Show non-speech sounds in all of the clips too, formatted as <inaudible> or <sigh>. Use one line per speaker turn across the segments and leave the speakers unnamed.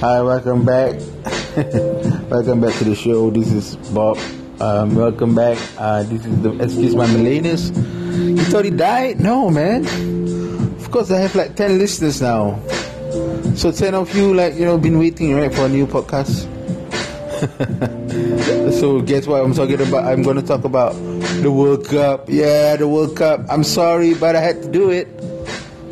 Hi, welcome back. <laughs> welcome back to the show. This is Bob. Um, welcome back. Uh, this is the excuse my Malayness. You thought he died? No, man. Of course, I have like ten listeners now. So ten of you, like you know, been waiting right for a new podcast. <laughs> so guess what I'm talking about? I'm going to talk about the World Cup. Yeah, the World Cup. I'm sorry, but I had to do it.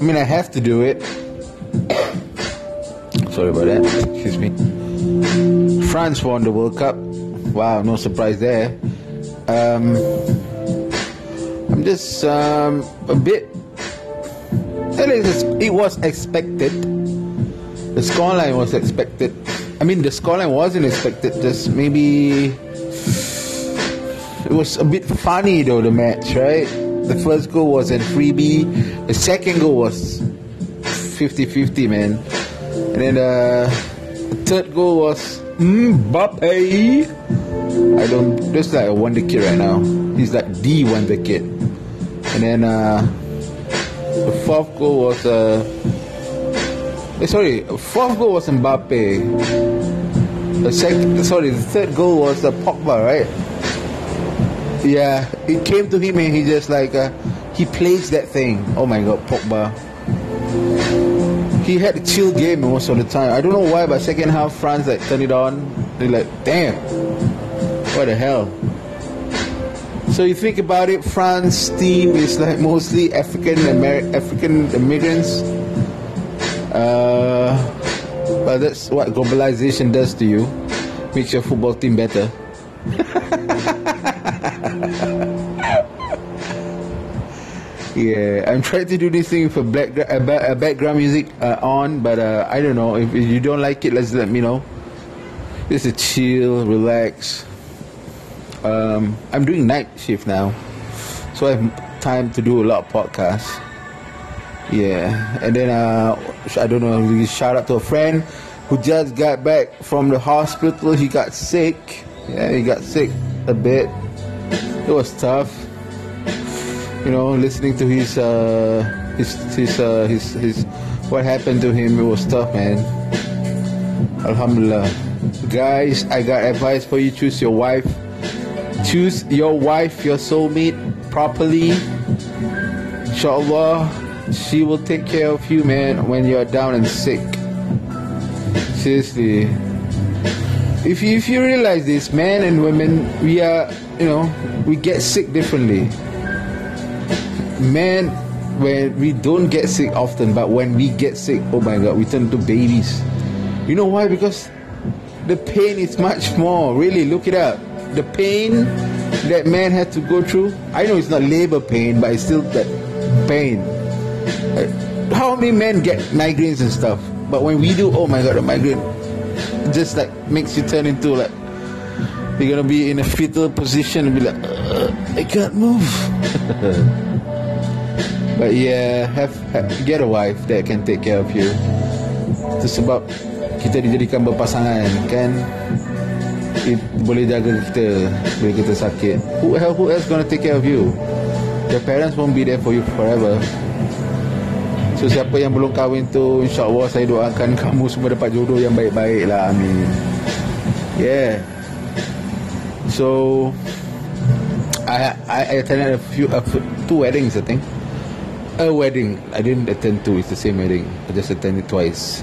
I mean, I have to do it. Sorry about that. Excuse me. France won the World Cup. Wow, no surprise there. Um, I'm just um, a bit. It was expected. The scoreline was expected. I mean, the scoreline wasn't expected. Just maybe it was a bit funny though. The match, right? The first goal was a freebie. The second goal was 50-50, man. And then uh, the third goal was Mbappe. I don't. Just like a wonder kid right now. He's like the wonder kid. And then uh, the fourth goal was uh, eh, sorry, fourth goal was Mbappe. The second, sorry, the third goal was uh, Pogba, right? Yeah, it came to him and he just like uh, he plays that thing. Oh my God, Pogba he had a chill game most of the time. I don't know why, but second half France like turned it on. They're like, damn, what the hell? So you think about it, France team is like mostly African Amer- African immigrants. Uh, but that's what globalization does to you. Makes your football team better. <laughs> Yeah, I'm <laughs> trying to do this thing for black uh, uh, background music uh, on, but uh, I don't know if, if, you don't like it. Let's let me know. This is chill, relax. Um, I'm doing night shift now, so I have time to do a lot of podcasts. Yeah, and then uh, I don't know. Shout out to a friend who just got back from the hospital. He got sick. Yeah, he got sick a bit. It was tough you know, listening to his uh, his his, uh, his his what happened to him. It was tough, man. Alhamdulillah, guys. I got advice for you. Choose your wife. Choose your wife, your soulmate, properly. Inshallah, she will take care of you, man, when you're down and sick. Seriously. If you, if you realize this, men and women, we are, you know, we get sick differently man, when we don't get sick often, but when we get sick, oh my god, we turn into babies. You know why? Because the pain is much more. Really, look it up. The pain that man had to go through. I know it's not labor pain, but it's still that pain. Uh, how many men get migraines and stuff? But when we do, oh my god, the migraine just like makes you turn into like you're gonna be in a fetal position and be like, uh, I can't move. <laughs> But yeah, have, have get a wife that can take care of you. Itu sebab kita dijadikan berpasangan kan. It boleh jaga kita bila kita sakit. Who else, who else gonna take care of you? Your parents won't be there for you forever. So siapa yang belum kahwin tu InsyaAllah saya doakan <laughs> kamu semua dapat jodoh yang baik-baik lah Amin Yeah So I I, attended a few uh, two weddings I think a wedding. I didn't attend two. It's the same wedding. I just attended twice.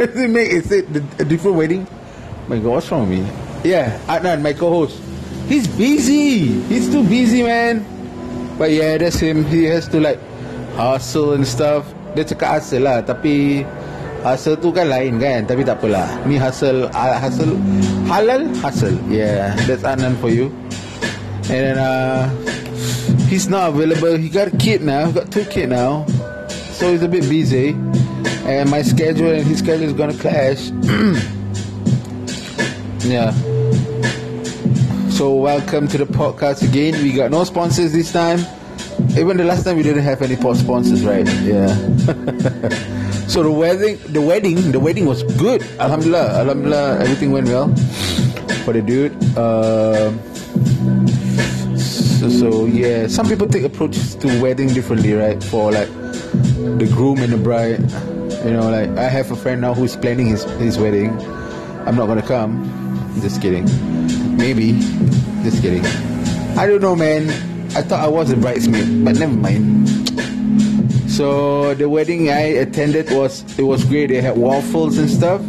Does it make is it a different wedding? My God, what's wrong with me? Yeah, Adnan, my co-host. He's busy. He's too busy, man. But yeah, that's him. He has to like hustle and stuff. Dia cakap hustle lah, tapi hustle tu kan lain kan. Tapi tak apalah. Ni hustle, uh, hustle, halal hustle. Yeah, that's Adnan for you. And then uh, he's not available. He got a kid now. He Got two kids now, so he's a bit busy. And my schedule and his schedule is gonna clash. <clears throat> yeah. So welcome to the podcast again. We got no sponsors this time. Even the last time we didn't have any sponsors, right? Yeah. <laughs> so the wedding, the wedding, the wedding was good. Alhamdulillah, Alhamdulillah, everything went well for the dude. Uh, so, yeah, some people take approaches to wedding differently, right? For like the groom and the bride. You know, like I have a friend now who's planning his his wedding. I'm not gonna come. Just kidding. Maybe. Just kidding. I don't know, man. I thought I was a bridesmaid, but never mind. So the wedding I attended was it was great. They had waffles and stuff.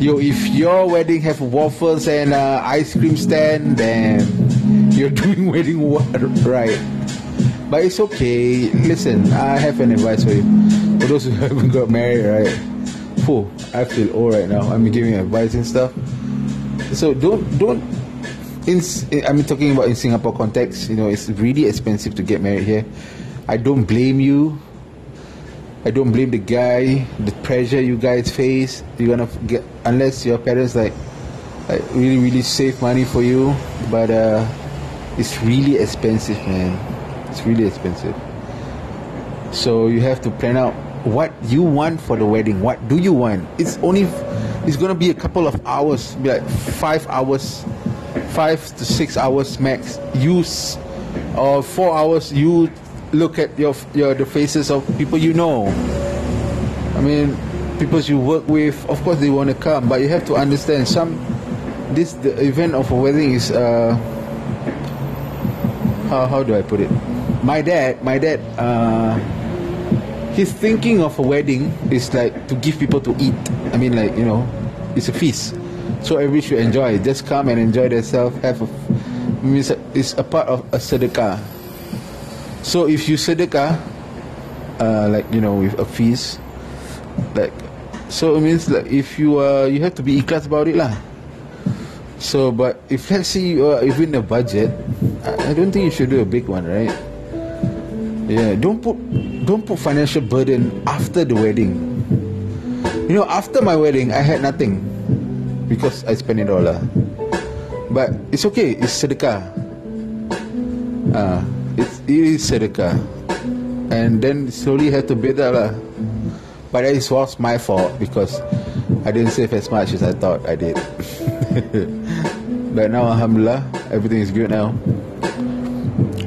Yo, if your wedding have waffles and uh, ice cream stand, then you're <laughs> doing wedding right. But it's okay. Listen, I have an advice for you. For those who <laughs> haven't got married, right? Phew, I feel old right now. I'm giving advice and stuff. So don't don't. In, I'm talking about in Singapore context. You know, it's really expensive to get married here. I don't blame you. I don't blame the guy, the pressure you guys face. You're gonna get unless your parents like, like really really save money for you, but uh, it's really expensive, man. It's really expensive. So you have to plan out what you want for the wedding. What do you want? It's only it's gonna be a couple of hours, be like five hours, five to six hours max. Use or four hours. You look at your your the faces of people you know. I mean, people you work with. Of course, they want to come, but you have to understand some. This the event of a wedding is uh. How how do I put it? My dad, my dad. Uh, his thinking of a wedding is like to give people to eat. I mean, like you know, it's a feast, so everybody should enjoy. Just come and enjoy themselves. Have a means it's a part of a sedekah. So if you sedekah, uh, like you know, with a feast, like, so it means like if you uh, you have to be ikhlas about it lah. So, but if let's say you are within the budget, I, I don't think you should do a big one, right? Yeah, don't put don't put financial burden after the wedding. You know, after my wedding, I had nothing because I spent it all. But it's okay. It's sedekah. Ah. Uh, it's, it is sedekah. And then slowly had to build up. But it was my fault because I didn't save as much as I thought I did. <laughs> but now, Alhamdulillah, everything is good now.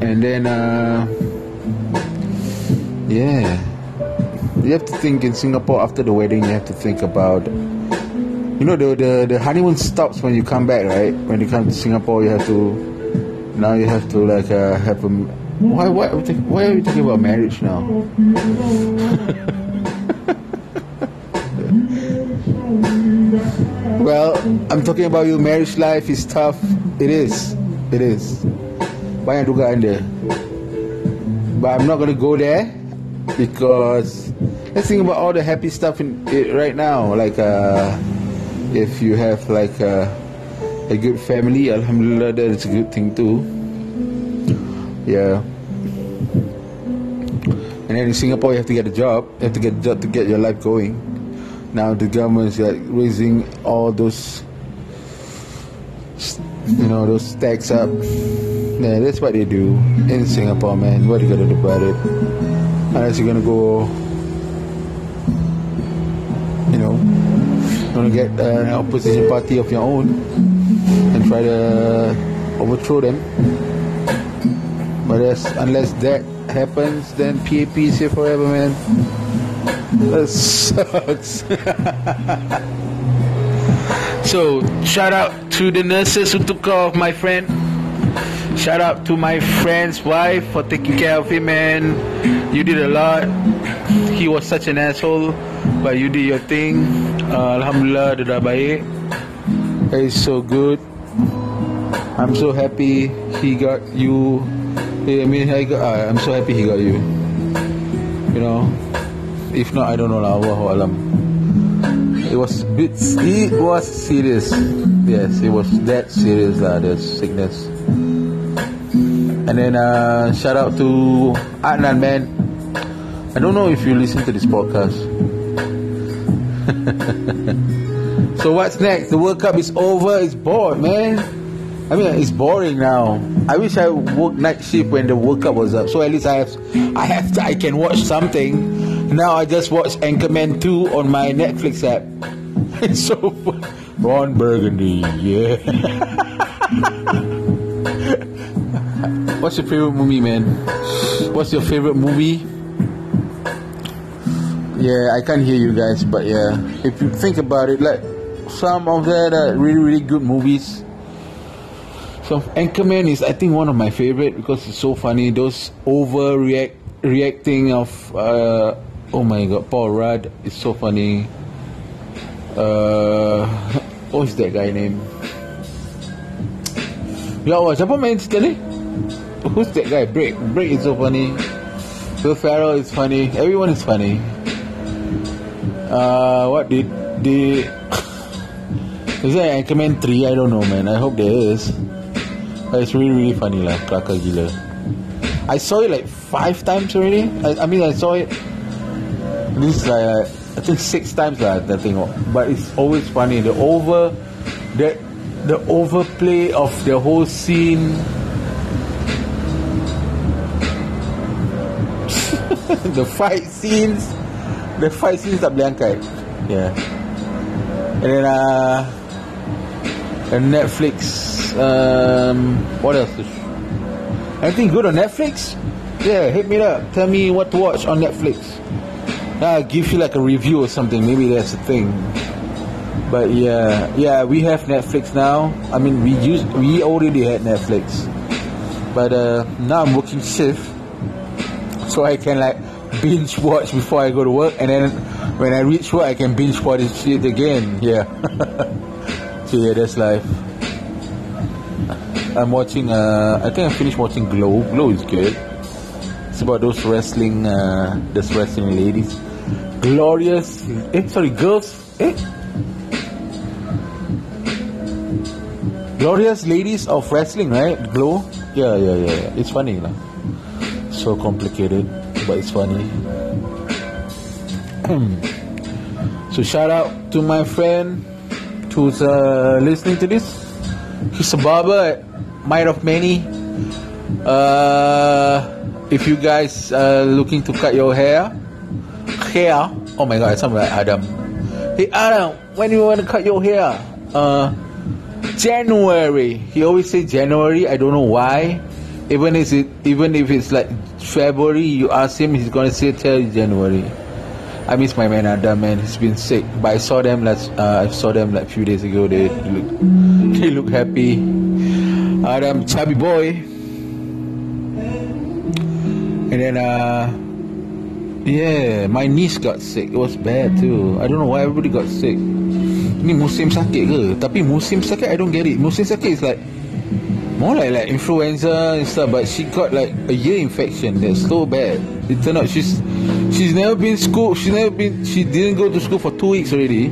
And then, uh, yeah, you have to think in Singapore after the wedding. You have to think about, you know, the the, the honeymoon stops when you come back, right? When you come to Singapore, you have to now you have to like uh, have a why, why, why are we talking about marriage now? <laughs> well, I'm talking about your marriage life is tough. It is. It is. Banyak dugaan dia. But I'm not going to go there because let's think about all the happy stuff in it right now. Like, uh, if you have like uh, a good family, Alhamdulillah, that is a good thing too. Yeah. And then in Singapore, you have to get a job. You have to get a job to get your life going. Now the government is like raising all those, you know, those tax up. Yeah, that's what they do in Singapore, man. What are you gonna do about it? Unless you're gonna go, you know, gonna get an opposition party of your own and try to overthrow them. But unless that happens, then PAP is here forever, man. That sucks. <laughs> so, shout out to the nurses who took care of my friend. Shout out to my friend's wife for taking care of him, man. You did a lot. He was such an asshole, but you did your thing. Uh, Alhamdulillah, dah baik. It's so good. I'm so happy he got you I mean, I got, uh, I'm so happy he got you. You know, if not, I don't know lah. Allahu alam. It was bit. It was serious. Yes, it was that serious lah. The sickness. And then uh, shout out to Adnan, man. I don't know if you listen to this podcast. <laughs> so what's next? The World Cup is over. It's bored, man. I mean, it's boring now. I wish I worked night shift when the World Cup was up, so at least I have, I have, I can watch something. Now I just watch Anchorman 2 on my Netflix app. <laughs> It's so Ron Burgundy, yeah. <laughs> What's your favorite movie, man? What's your favorite movie? Yeah, I can't hear you guys, but yeah, if you think about it, like some of that are really really good movies. So Anchorman is I think one of my favorite because it's so funny. Those overreact reacting of uh, oh my god, Paul Rudd is so funny. Uh, <laughs> what's that guy name? Ya Allah, siapa main cerita ni? Who's that guy? Brick. Brick is so funny. Will Ferrell is funny. Everyone is funny. Uh, what did the <laughs> is there Anchorman 3? I don't know, man. I hope there is. But it's really, really funny, lah. Kelakar gila. I saw it like five times already. I, I mean, I saw it. This is like uh, I think six times lah. That thing, but it's always funny. The over, the the overplay of the whole scene. <laughs> the fight scenes, the fight scenes tak boleh angkat. Yeah. And then uh, and Netflix. Um, what else? Anything good on Netflix? Yeah, hit me up. Tell me what to watch on Netflix. I'll give you like a review or something. Maybe that's the thing. But yeah, yeah, we have Netflix now. I mean, we use we already had Netflix, but uh, now I'm working shift, so I can like binge watch before I go to work, and then when I reach work, I can binge watch it again. Yeah. <laughs> so yeah, that's life. I'm watching. Uh, I think I finished watching Glow. Glow is good. It's about those wrestling, uh, those wrestling ladies. Glorious. Eh, sorry, girls. Eh. Glorious ladies of wrestling, right? Glow. Yeah, yeah, yeah. yeah. It's funny, lah. So complicated, but it's funny. <clears throat> so shout out to my friend who's uh, listening to this. He's a barber Might of Many. Uh, if you guys are looking to cut your hair, hair. Oh my god, I sound like Adam. Hey Adam, when you want to cut your hair? Uh, January. He always say January. I don't know why. Even if it, even if it's like February, you ask him, he's gonna say tell you January. I miss my man Adam, man. He's been sick, but I saw them last. Uh, I saw them like few days ago. They look, <laughs> they look happy. Adam, chubby boy, and then uh, yeah, my niece got sick. It was bad too. I don't know why everybody got sick. Ni musim sakit ke? Tapi musim sakit, I don't get it. Musim sakit is like more like like influenza and stuff, but she got like a ear infection that's so bad. It turned out she's she's never been school. She's never been. She didn't go to school for two weeks already.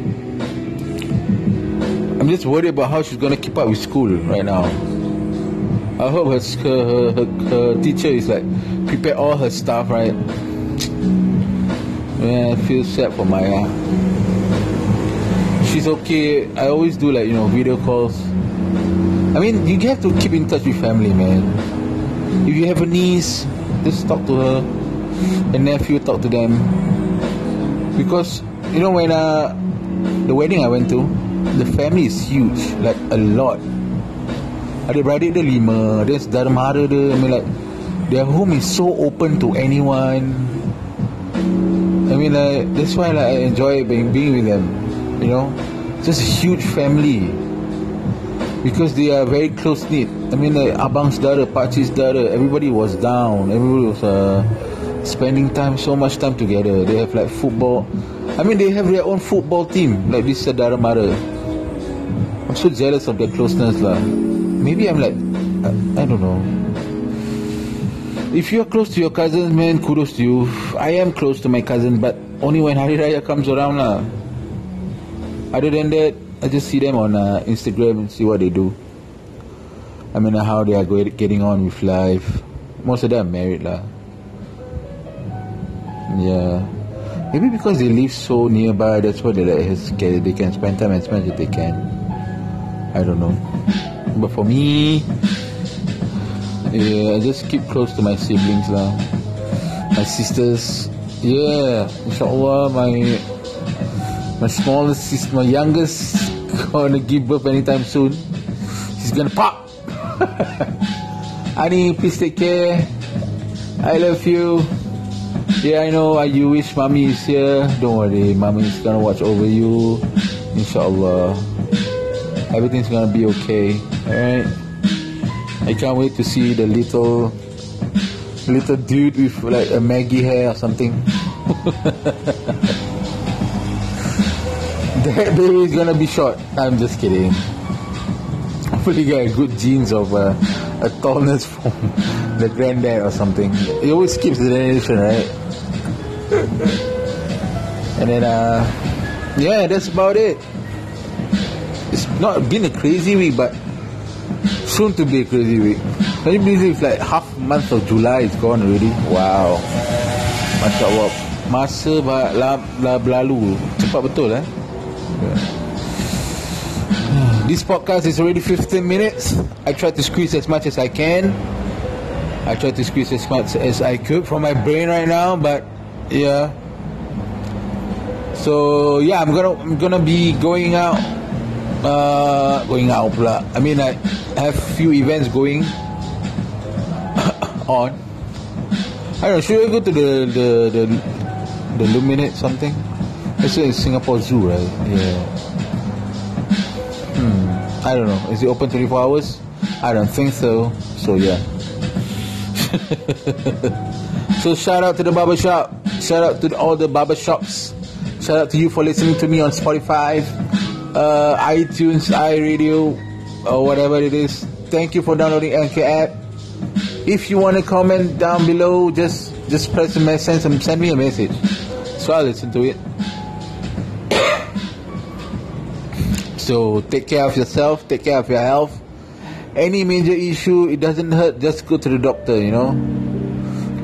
I'm just worried about how she's gonna keep up with school right now. I hope her her, her, her teacher is like prepare all her stuff right. Yeah, I feel sad for Maya. She's okay. I always do like you know video calls. I mean, you have to keep in touch with family, man. If you have a niece, just talk to her. A nephew, talk to them. Because you know when uh, the wedding I went to, the family is huge, like a lot. Adik-beradik dia lima Dia saudara mara dia I mean like Their home is so open to anyone I mean like That's why like I enjoy being, being with them You know Just a huge family Because they are very close knit I mean like Abang saudara Pakcik saudara Everybody was down Everybody was uh, Spending time So much time together They have like football I mean they have their own football team Like this saudara mara I'm so jealous of their closeness lah maybe I'm like, I, I don't know. If you're close to your cousins, man, kudos to you. I am close to my cousin, but only when Hari Raya comes around, lah. Other than that, I just see them on uh, Instagram and see what they do. I mean, how they are getting on with life. Most of them are married, lah. Yeah. Maybe because they live so nearby, that's why they like they can spend time as much as they can. I don't know. <laughs> But for me, yeah, I just keep close to my siblings lah. My sisters, yeah, inshallah, my my smallest sister, my youngest, <laughs> gonna give birth anytime soon. She's gonna pop. <laughs> Annie, please take care. I love you. Yeah, I know. You wish mommy is here. Don't worry, mommy is gonna watch over you. Inshallah, everything's gonna be okay. All right. I can't wait to see the little, little dude with like a Maggie hair or something. <laughs> <laughs> that baby is gonna be short. I'm just kidding. Hopefully, get good genes of uh, a tallness from the granddad or something. It always skips the generation, right? and then, uh, yeah, that's about it. It's not been a crazy week, but soon to be a crazy week. Can you believe it's like half month of July is gone already? Wow. Masya Allah. Masa berlalu. Cepat betul eh? <sighs> This podcast is already 15 minutes. I try to squeeze as much as I can. I try to squeeze as much as I could from my brain right now, but yeah. So yeah, I'm gonna I'm gonna be going out. Uh, going out pula. I mean, I have few events going <coughs> on. I don't know. Should I go to the the the, the Luminate something? It's in Singapore Zoo, right? Yeah. Hmm. I don't know. Is it open 24 hours? I don't think so. So yeah. <laughs> so shout out to the barber shop. Shout out to all the barber shops. Shout out to you for listening to me on Spotify, uh, iTunes, iRadio, or whatever it is. Thank you for downloading Anchor app. If you want to comment down below, just just press the message and send me a message. So I'll listen to it. So take care of yourself, take care of your health. Any major issue, it doesn't hurt, just go to the doctor, you know.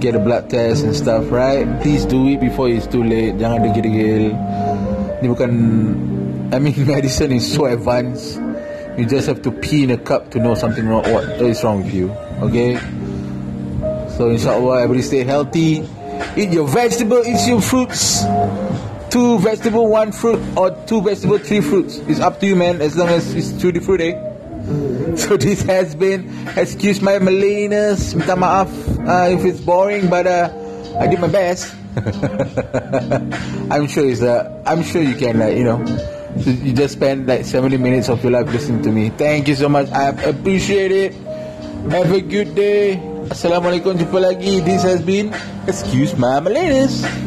Get a blood test and stuff, right? Please do it before it's too late. Jangan degil-degil. Ni bukan I mean <laughs> medicine is so advanced. You just have to pee in a cup to know something wrong what is wrong with you. Okay? So inshallah everybody stay healthy. Eat your vegetables, eat your fruits. Two vegetable, one fruit, or two vegetable, three fruits. It's up to you, man. As long as it's tutti <laughs> frutti. So this has been. Excuse my Malayness. Minta maaf uh, if it's boring, but uh, I did my best. <laughs> I'm sure it's. Uh, I'm sure you can. Uh, you know, you just spend like 70 minutes of your life listening to me. Thank you so much. I appreciate it. Have a good day. Assalamualaikum. Jumpa lagi. This has been. Excuse my Malayness.